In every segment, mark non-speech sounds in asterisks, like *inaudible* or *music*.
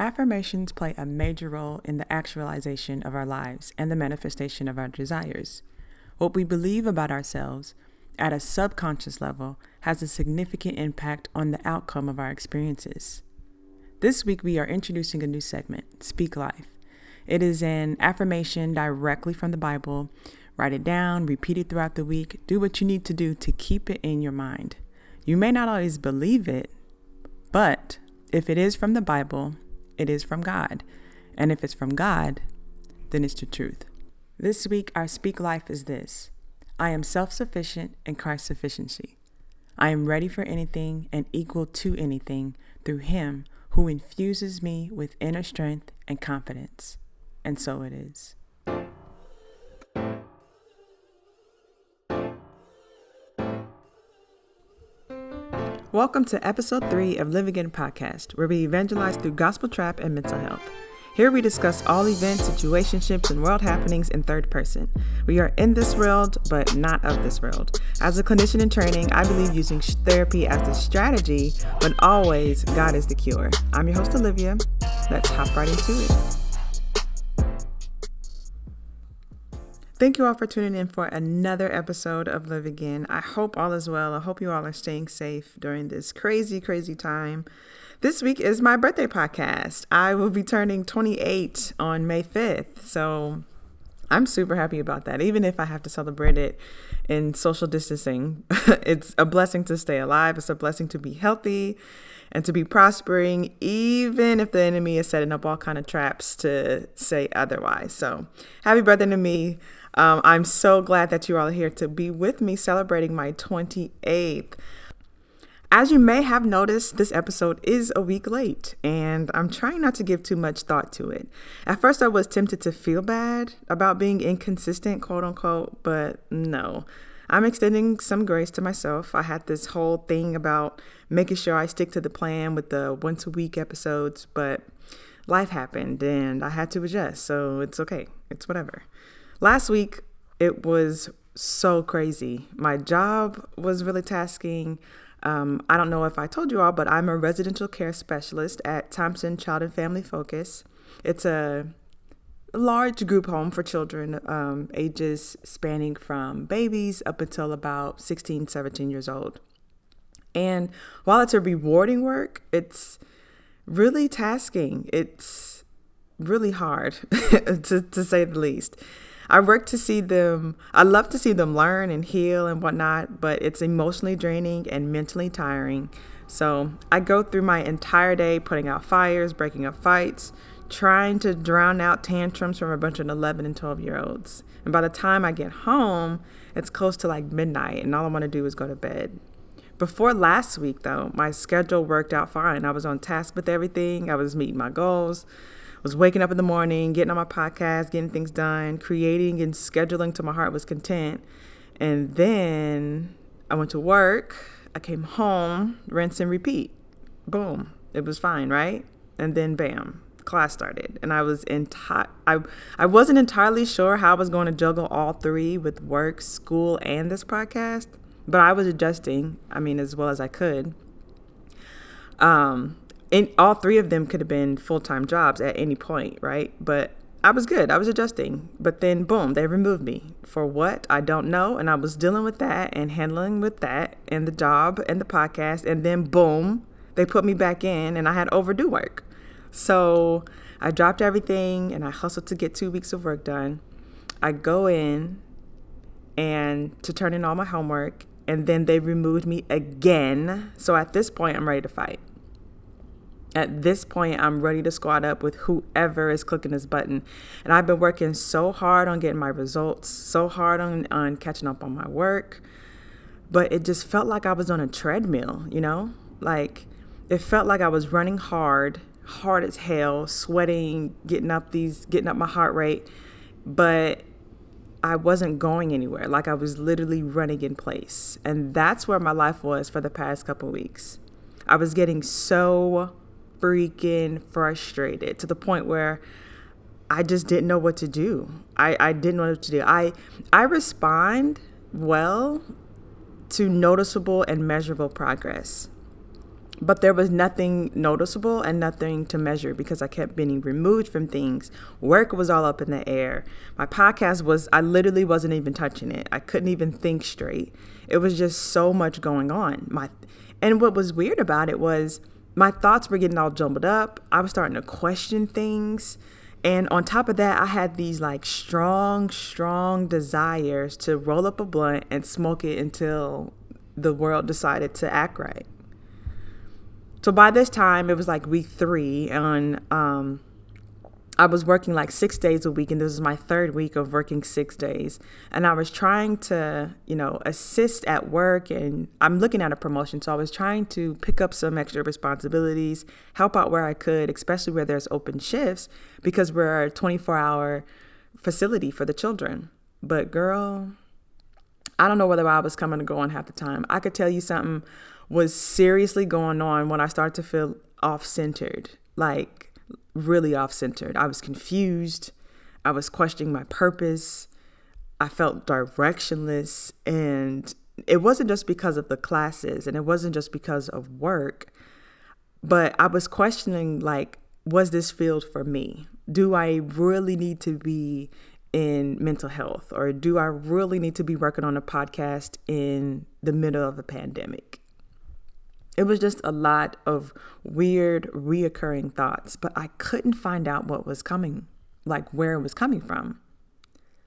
Affirmations play a major role in the actualization of our lives and the manifestation of our desires. What we believe about ourselves at a subconscious level has a significant impact on the outcome of our experiences. This week, we are introducing a new segment, Speak Life. It is an affirmation directly from the Bible. Write it down, repeat it throughout the week. Do what you need to do to keep it in your mind. You may not always believe it, but if it is from the Bible, it is from God. And if it's from God, then it's the truth. This week, our Speak Life is this I am self sufficient in Christ's sufficiency. I am ready for anything and equal to anything through Him who infuses me with inner strength and confidence. And so it is. Welcome to episode three of Live Again podcast, where we evangelize through gospel trap and mental health. Here we discuss all events, situationships, and world happenings in third person. We are in this world, but not of this world. As a clinician in training, I believe using therapy as a strategy, but always God is the cure. I'm your host, Olivia. Let's hop right into it. Thank you all for tuning in for another episode of Live Again. I hope all is well. I hope you all are staying safe during this crazy, crazy time. This week is my birthday podcast. I will be turning 28 on May 5th. So I'm super happy about that. Even if I have to celebrate it in social distancing, *laughs* it's a blessing to stay alive. It's a blessing to be healthy and to be prospering, even if the enemy is setting up all kind of traps to say otherwise. So happy birthday to me. Um, I'm so glad that you're all here to be with me celebrating my 28th. As you may have noticed, this episode is a week late, and I'm trying not to give too much thought to it. At first, I was tempted to feel bad about being inconsistent, quote unquote, but no. I'm extending some grace to myself. I had this whole thing about making sure I stick to the plan with the once a week episodes, but life happened and I had to adjust, so it's okay. It's whatever. Last week, it was so crazy. My job was really tasking. Um, I don't know if I told you all, but I'm a residential care specialist at Thompson Child and Family Focus. It's a large group home for children um, ages spanning from babies up until about 16, 17 years old. And while it's a rewarding work, it's really tasking. It's really hard, *laughs* to, to say the least. I work to see them, I love to see them learn and heal and whatnot, but it's emotionally draining and mentally tiring. So I go through my entire day putting out fires, breaking up fights, trying to drown out tantrums from a bunch of 11 and 12 year olds. And by the time I get home, it's close to like midnight, and all I want to do is go to bed. Before last week, though, my schedule worked out fine. I was on task with everything, I was meeting my goals was waking up in the morning, getting on my podcast, getting things done, creating and scheduling till my heart was content. And then I went to work. I came home, rinse and repeat. Boom. It was fine, right? And then bam, class started. And I was enti- I I wasn't entirely sure how I was going to juggle all three with work, school, and this podcast, but I was adjusting, I mean, as well as I could. Um, and all three of them could have been full-time jobs at any point right? But i was good. I was adjusting. But then boom they removed me. For what? I don't know. And i was dealing with that and handling with that and the job and the podcast. And then boom they put me back in and i had overdue work. So i dropped everything and i hustled to get two weeks of work done. I go in and to turn in all my homework. And then they removed me again. So at this point i'm ready to fight at this point, I'm ready to squat up with whoever is clicking this button. And I've been working so hard on getting my results, so hard on, on catching up on my work. But it just felt like I was on a treadmill, you know? Like it felt like I was running hard, hard as hell, sweating, getting up these, getting up my heart rate. But I wasn't going anywhere. Like I was literally running in place. And that's where my life was for the past couple weeks. I was getting so freaking frustrated to the point where I just didn't know what to do. I, I didn't know what to do. I I respond well to noticeable and measurable progress. but there was nothing noticeable and nothing to measure because I kept being removed from things. Work was all up in the air. My podcast was, I literally wasn't even touching it. I couldn't even think straight. It was just so much going on. My, and what was weird about it was my thoughts were getting all jumbled up. I was starting to question things. And on top of that, I had these like strong, strong desires to roll up a blunt and smoke it until the world decided to act right. So by this time, it was like week three, and um, I was working like six days a week, and this was my third week of working six days. And I was trying to, you know, assist at work, and I'm looking at a promotion, so I was trying to pick up some extra responsibilities, help out where I could, especially where there's open shifts, because we're a 24 hour facility for the children. But girl, I don't know whether I was coming or going half the time. I could tell you something was seriously going on when I started to feel off centered, like really off centered. I was confused. I was questioning my purpose. I felt directionless. And it wasn't just because of the classes and it wasn't just because of work, but I was questioning, like, was this field for me? Do I really need to be in mental health or do I really need to be working on a podcast in the middle of a pandemic? It was just a lot of weird, reoccurring thoughts, but I couldn't find out what was coming, like where it was coming from.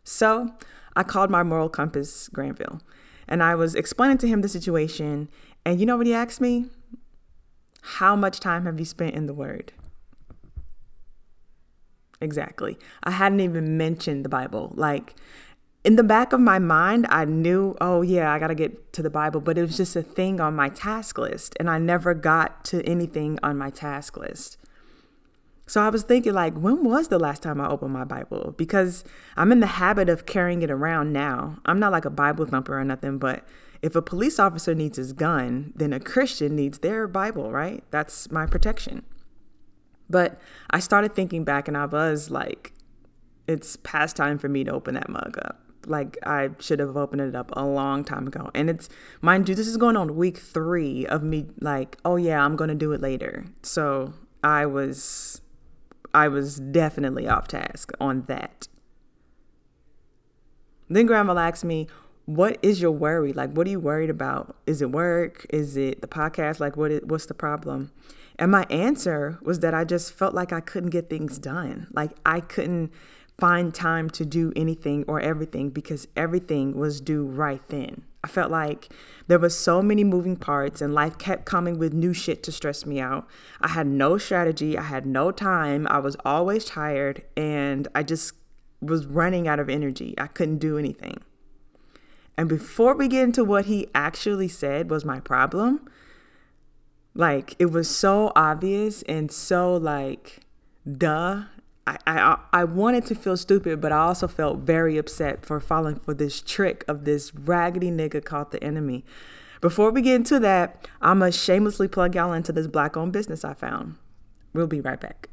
So I called my moral compass, Granville, and I was explaining to him the situation. And you know what he asked me? How much time have you spent in the Word? Exactly. I hadn't even mentioned the Bible. Like, in the back of my mind, I knew, oh, yeah, I got to get to the Bible, but it was just a thing on my task list. And I never got to anything on my task list. So I was thinking, like, when was the last time I opened my Bible? Because I'm in the habit of carrying it around now. I'm not like a Bible thumper or nothing, but if a police officer needs his gun, then a Christian needs their Bible, right? That's my protection. But I started thinking back and I was like, it's past time for me to open that mug up like I should have opened it up a long time ago. And it's mind you, this is going on week three of me like, oh yeah, I'm gonna do it later. So I was I was definitely off task on that. Then Granville asked me, what is your worry? Like what are you worried about? Is it work? Is it the podcast? Like what is, what's the problem? And my answer was that I just felt like I couldn't get things done. Like I couldn't find time to do anything or everything because everything was due right then. I felt like there was so many moving parts and life kept coming with new shit to stress me out. I had no strategy, I had no time. I was always tired and I just was running out of energy. I couldn't do anything. And before we get into what he actually said was my problem, like it was so obvious and so like duh I, I I wanted to feel stupid, but I also felt very upset for falling for this trick of this raggedy nigga called the enemy. Before we get into that, I'm gonna shamelessly plug y'all into this black owned business I found. We'll be right back.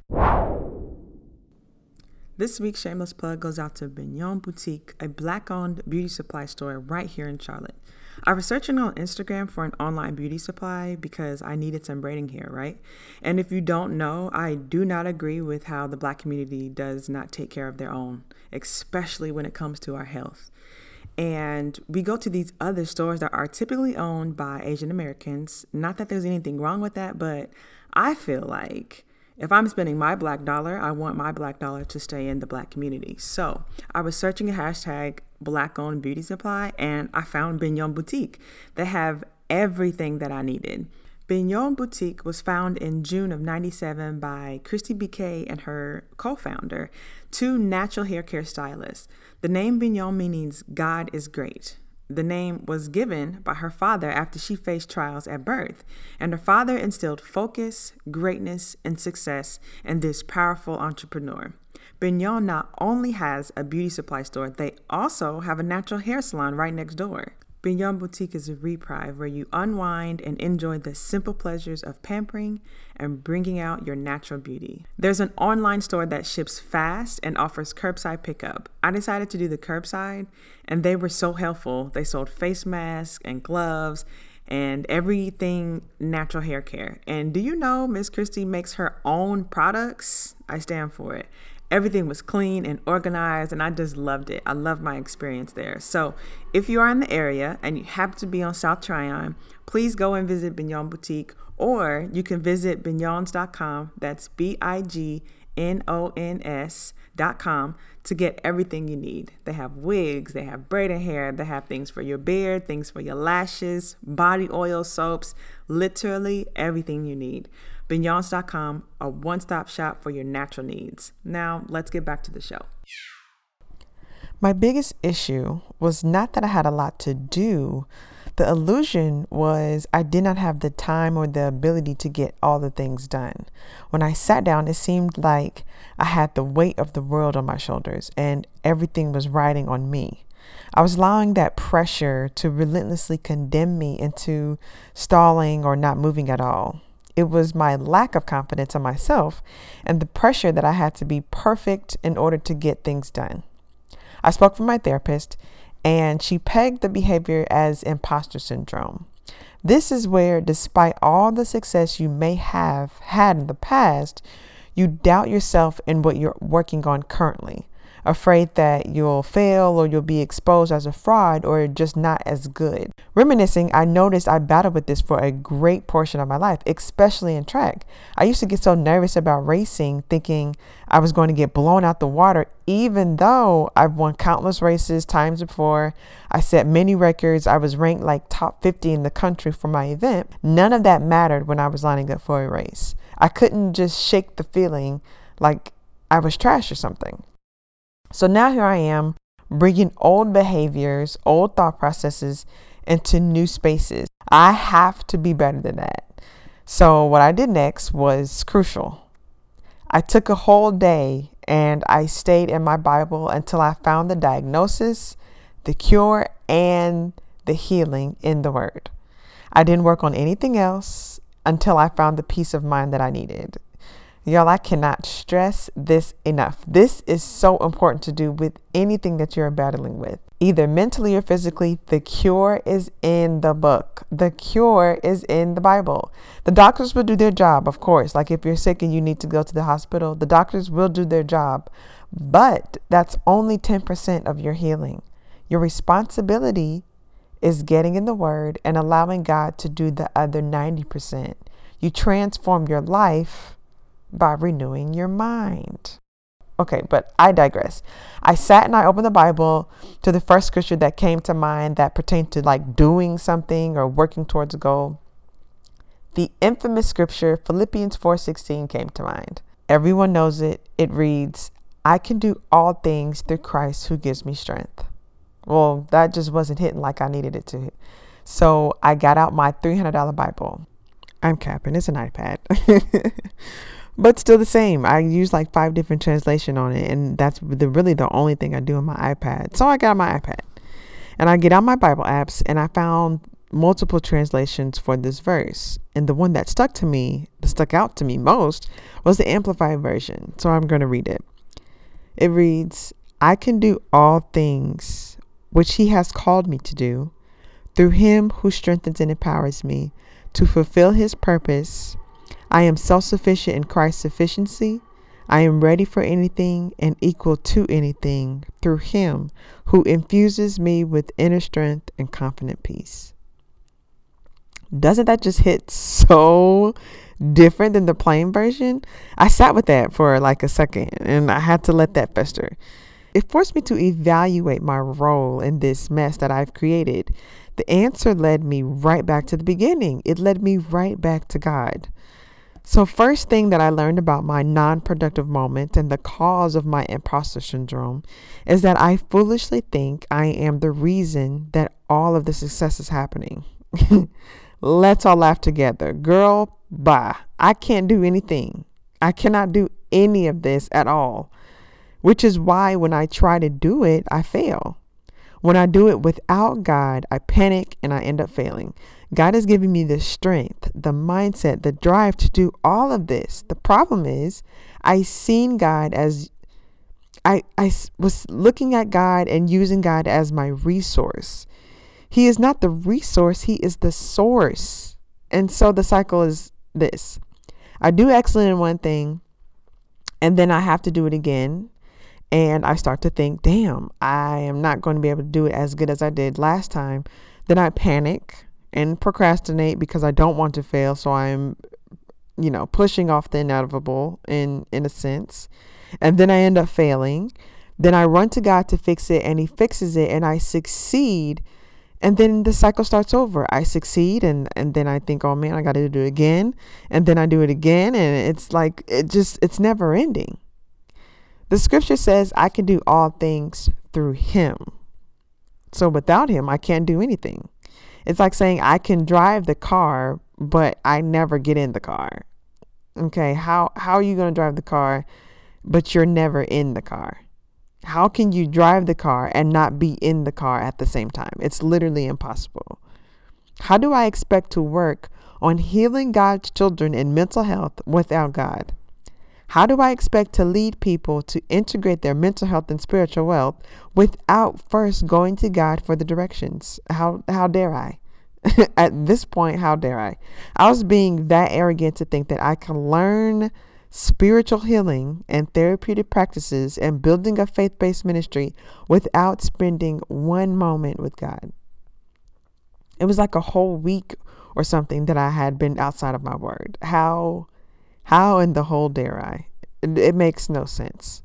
This week's shameless plug goes out to Bignon Boutique, a black owned beauty supply store right here in Charlotte. I was searching on Instagram for an online beauty supply because I needed some braiding hair, right? And if you don't know, I do not agree with how the black community does not take care of their own, especially when it comes to our health. And we go to these other stores that are typically owned by Asian Americans. Not that there's anything wrong with that, but I feel like if I'm spending my black dollar, I want my black dollar to stay in the black community. So I was searching a hashtag black owned beauty supply and I found Bignon Boutique. They have everything that I needed. Bignon Boutique was found in June of 97 by Christy BK and her co founder, two natural hair care stylists. The name Bignon means God is great. The name was given by her father after she faced trials at birth, and her father instilled focus, greatness, and success in this powerful entrepreneur. Bignon not only has a beauty supply store, they also have a natural hair salon right next door. Bignon Boutique is a reprieve where you unwind and enjoy the simple pleasures of pampering and bringing out your natural beauty. There's an online store that ships fast and offers curbside pickup. I decided to do the curbside, and they were so helpful. They sold face masks and gloves and everything natural hair care. And do you know Miss Christie makes her own products? I stand for it. Everything was clean and organized, and I just loved it. I love my experience there. So, if you are in the area and you happen to be on South Tryon, please go and visit Bignon Boutique, or you can visit bignons.com. That's B I G N O N S.com to get everything you need. They have wigs, they have braided hair, they have things for your beard, things for your lashes, body oil, soaps, literally everything you need. Bignons.com, a one stop shop for your natural needs. Now, let's get back to the show. My biggest issue was not that I had a lot to do. The illusion was I did not have the time or the ability to get all the things done. When I sat down, it seemed like I had the weight of the world on my shoulders and everything was riding on me. I was allowing that pressure to relentlessly condemn me into stalling or not moving at all. It was my lack of confidence in myself and the pressure that I had to be perfect in order to get things done. I spoke with my therapist, and she pegged the behavior as imposter syndrome. This is where, despite all the success you may have had in the past, you doubt yourself in what you're working on currently afraid that you'll fail or you'll be exposed as a fraud or just not as good. Reminiscing, I noticed I battled with this for a great portion of my life, especially in track. I used to get so nervous about racing, thinking I was going to get blown out the water, even though I've won countless races times before. I set many records. I was ranked like top 50 in the country for my event. None of that mattered when I was lining up for a race. I couldn't just shake the feeling like I was trash or something. So now here I am bringing old behaviors, old thought processes into new spaces. I have to be better than that. So what I did next was crucial. I took a whole day and I stayed in my Bible until I found the diagnosis, the cure, and the healing in the Word. I didn't work on anything else until I found the peace of mind that I needed. Y'all, I cannot stress this enough. This is so important to do with anything that you're battling with, either mentally or physically. The cure is in the book, the cure is in the Bible. The doctors will do their job, of course. Like if you're sick and you need to go to the hospital, the doctors will do their job, but that's only 10% of your healing. Your responsibility is getting in the Word and allowing God to do the other 90%. You transform your life by renewing your mind. Okay, but I digress. I sat and I opened the Bible to the first scripture that came to mind that pertained to like doing something or working towards a goal. The infamous scripture Philippians 4:16 came to mind. Everyone knows it. It reads, "I can do all things through Christ who gives me strength." Well, that just wasn't hitting like I needed it to. So, I got out my $300 Bible. I'm capping. It's an iPad. *laughs* but still the same. I use like five different translation on it, and that's the really the only thing I do on my iPad. So I got my iPad, and I get on my Bible apps, and I found multiple translations for this verse, and the one that stuck to me, that stuck out to me most, was the Amplified version. So I'm going to read it. It reads, "I can do all things which He has called me to do." Through him who strengthens and empowers me to fulfill his purpose I am self sufficient in Christ's sufficiency. I am ready for anything and equal to anything through Him who infuses me with inner strength and confident peace. Doesn't that just hit so different than the plain version? I sat with that for like a second and I had to let that fester. It forced me to evaluate my role in this mess that I've created. The answer led me right back to the beginning, it led me right back to God. So, first thing that I learned about my non productive moment and the cause of my imposter syndrome is that I foolishly think I am the reason that all of the success is happening. *laughs* Let's all laugh together. Girl, bye. I can't do anything. I cannot do any of this at all, which is why when I try to do it, I fail. When I do it without God, I panic and I end up failing. God has given me the strength, the mindset, the drive to do all of this. The problem is, I seen God as I, I was looking at God and using God as my resource. He is not the resource, He is the source. And so the cycle is this I do excellent in one thing, and then I have to do it again. And I start to think, damn, I am not going to be able to do it as good as I did last time. Then I panic and procrastinate because I don't want to fail. So I'm, you know, pushing off the inevitable in, in a sense. And then I end up failing. Then I run to God to fix it and He fixes it and I succeed and then the cycle starts over i succeed and and then i think oh man i gotta do it again and then i do it again and it's like it just it's never ending the scripture says i can do all things through him so without him i can't do anything it's like saying i can drive the car but i never get in the car okay how how are you going to drive the car but you're never in the car how can you drive the car and not be in the car at the same time? It's literally impossible. How do I expect to work on healing God's children in mental health without God? How do I expect to lead people to integrate their mental health and spiritual wealth without first going to God for the directions? How how dare I? *laughs* At this point, how dare I? I was being that arrogant to think that I can learn spiritual healing and therapeutic practices and building a faith based ministry without spending one moment with God. It was like a whole week or something that I had been outside of my word. How, how in the whole dare I? It, makes no sense.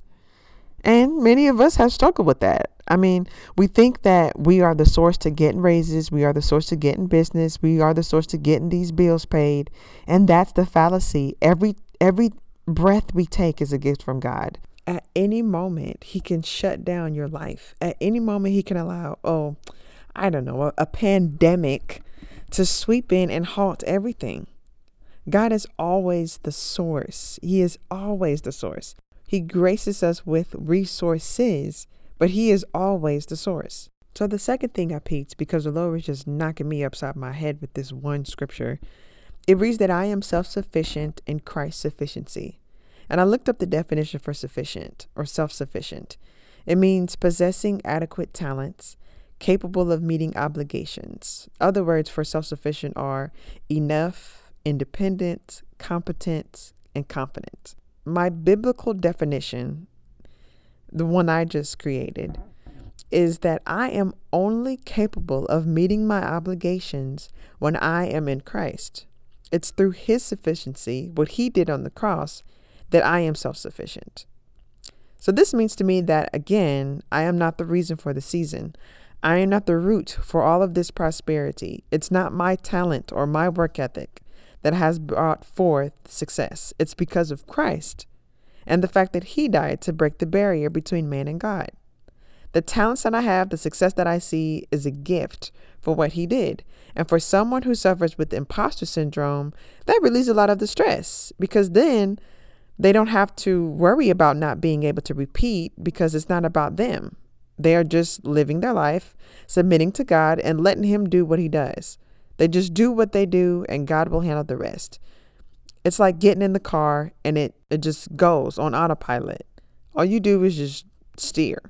And many of us have struggled with that. I mean, we think that we are the source to getting raises, we are the source to getting business, we are the source to getting these bills paid, and that's the fallacy. Every every breath we take is a gift from God. At any moment, He can shut down your life. At any moment, He can allow, oh, I don't know, a, a pandemic to sweep in and halt everything. God is always the source. He is always the source. He graces us with resources, but He is always the source. So, the second thing I peeked, because the Lord was just knocking me upside my head with this one scripture, it reads that I am self sufficient in Christ's sufficiency. And I looked up the definition for sufficient or self sufficient. It means possessing adequate talents, capable of meeting obligations. Other words for self sufficient are enough, independent, competent, and confident. My biblical definition, the one I just created, is that I am only capable of meeting my obligations when I am in Christ. It's through His sufficiency, what He did on the cross, that I am self sufficient. So this means to me that, again, I am not the reason for the season. I am not the root for all of this prosperity. It's not my talent or my work ethic that has brought forth success. It's because of Christ and the fact that He died to break the barrier between man and God. The talents that I have, the success that I see is a gift for what he did. And for someone who suffers with imposter syndrome, that relieves a lot of the stress because then they don't have to worry about not being able to repeat because it's not about them. They are just living their life, submitting to God, and letting Him do what He does. They just do what they do, and God will handle the rest. It's like getting in the car and it, it just goes on autopilot. All you do is just steer.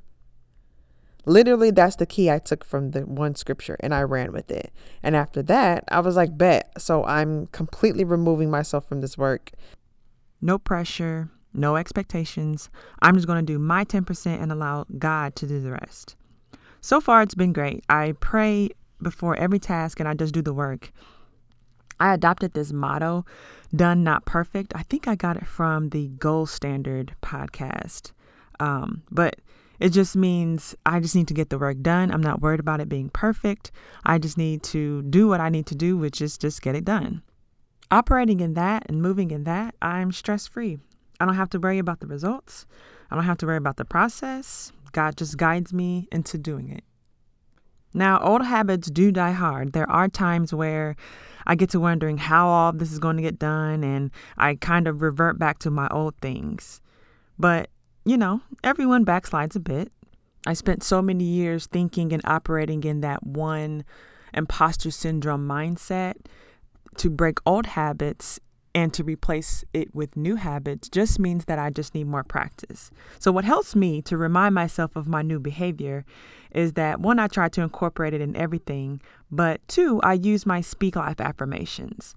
Literally, that's the key I took from the one scripture and I ran with it. And after that, I was like, bet. So I'm completely removing myself from this work. No pressure, no expectations. I'm just going to do my 10% and allow God to do the rest. So far, it's been great. I pray before every task and I just do the work. I adopted this motto, done not perfect. I think I got it from the Gold Standard podcast. Um, but it just means I just need to get the work done. I'm not worried about it being perfect. I just need to do what I need to do, which is just get it done. Operating in that and moving in that, I'm stress free. I don't have to worry about the results. I don't have to worry about the process. God just guides me into doing it. Now, old habits do die hard. There are times where I get to wondering how all this is going to get done, and I kind of revert back to my old things. But you know, everyone backslides a bit. I spent so many years thinking and operating in that one imposter syndrome mindset. To break old habits and to replace it with new habits just means that I just need more practice. So, what helps me to remind myself of my new behavior is that one, I try to incorporate it in everything, but two, I use my Speak Life affirmations.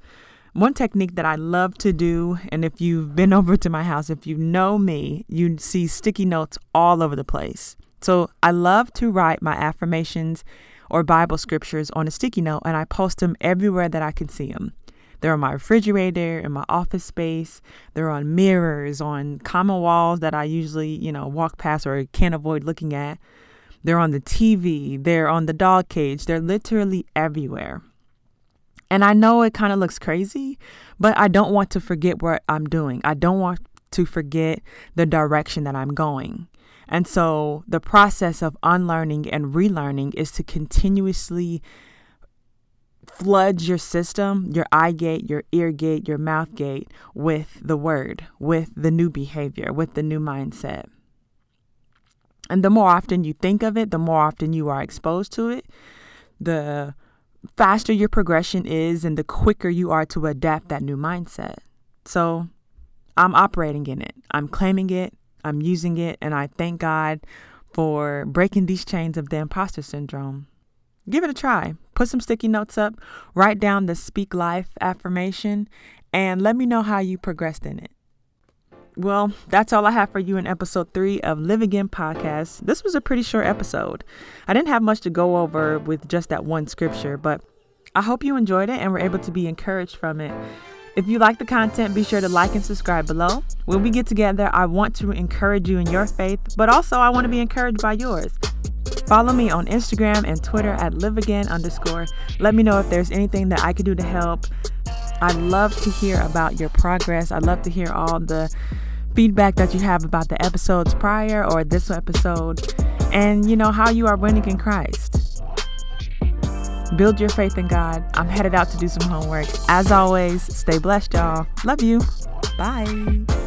One technique that I love to do, and if you've been *laughs* over to my house, if you know me, you see sticky notes all over the place. So I love to write my affirmations or Bible scriptures on a sticky note and I post them everywhere that I can see them. They're on my refrigerator, in my office space. They're on mirrors, on common walls that I usually, you know, walk past or can't avoid looking at. They're on the TV. They're on the dog cage. They're literally everywhere. And I know it kind of looks crazy, but I don't want to forget what I'm doing. I don't want to forget the direction that I'm going. And so the process of unlearning and relearning is to continuously flood your system, your eye gate, your ear gate, your mouth gate with the word, with the new behavior, with the new mindset. And the more often you think of it, the more often you are exposed to it, the faster your progression is and the quicker you are to adapt that new mindset. So I'm operating in it, I'm claiming it, I'm using it, and I thank God for breaking these chains of the imposter syndrome. Give it a try. Put some sticky notes up, write down the Speak Life affirmation, and let me know how you progressed in it. Well, that's all I have for you in episode three of Live Again podcast. This was a pretty short episode. I didn't have much to go over with just that one scripture, but I hope you enjoyed it and were able to be encouraged from it. If you like the content, be sure to like and subscribe below. When we get together, I want to encourage you in your faith, but also I want to be encouraged by yours. Follow me on Instagram and Twitter at liveagain underscore. Let me know if there's anything that I could do to help. I'd love to hear about your progress. I'd love to hear all the feedback that you have about the episodes prior or this episode and you know how you are winning in Christ. Build your faith in God. I'm headed out to do some homework. As always, stay blessed, y'all. Love you. Bye.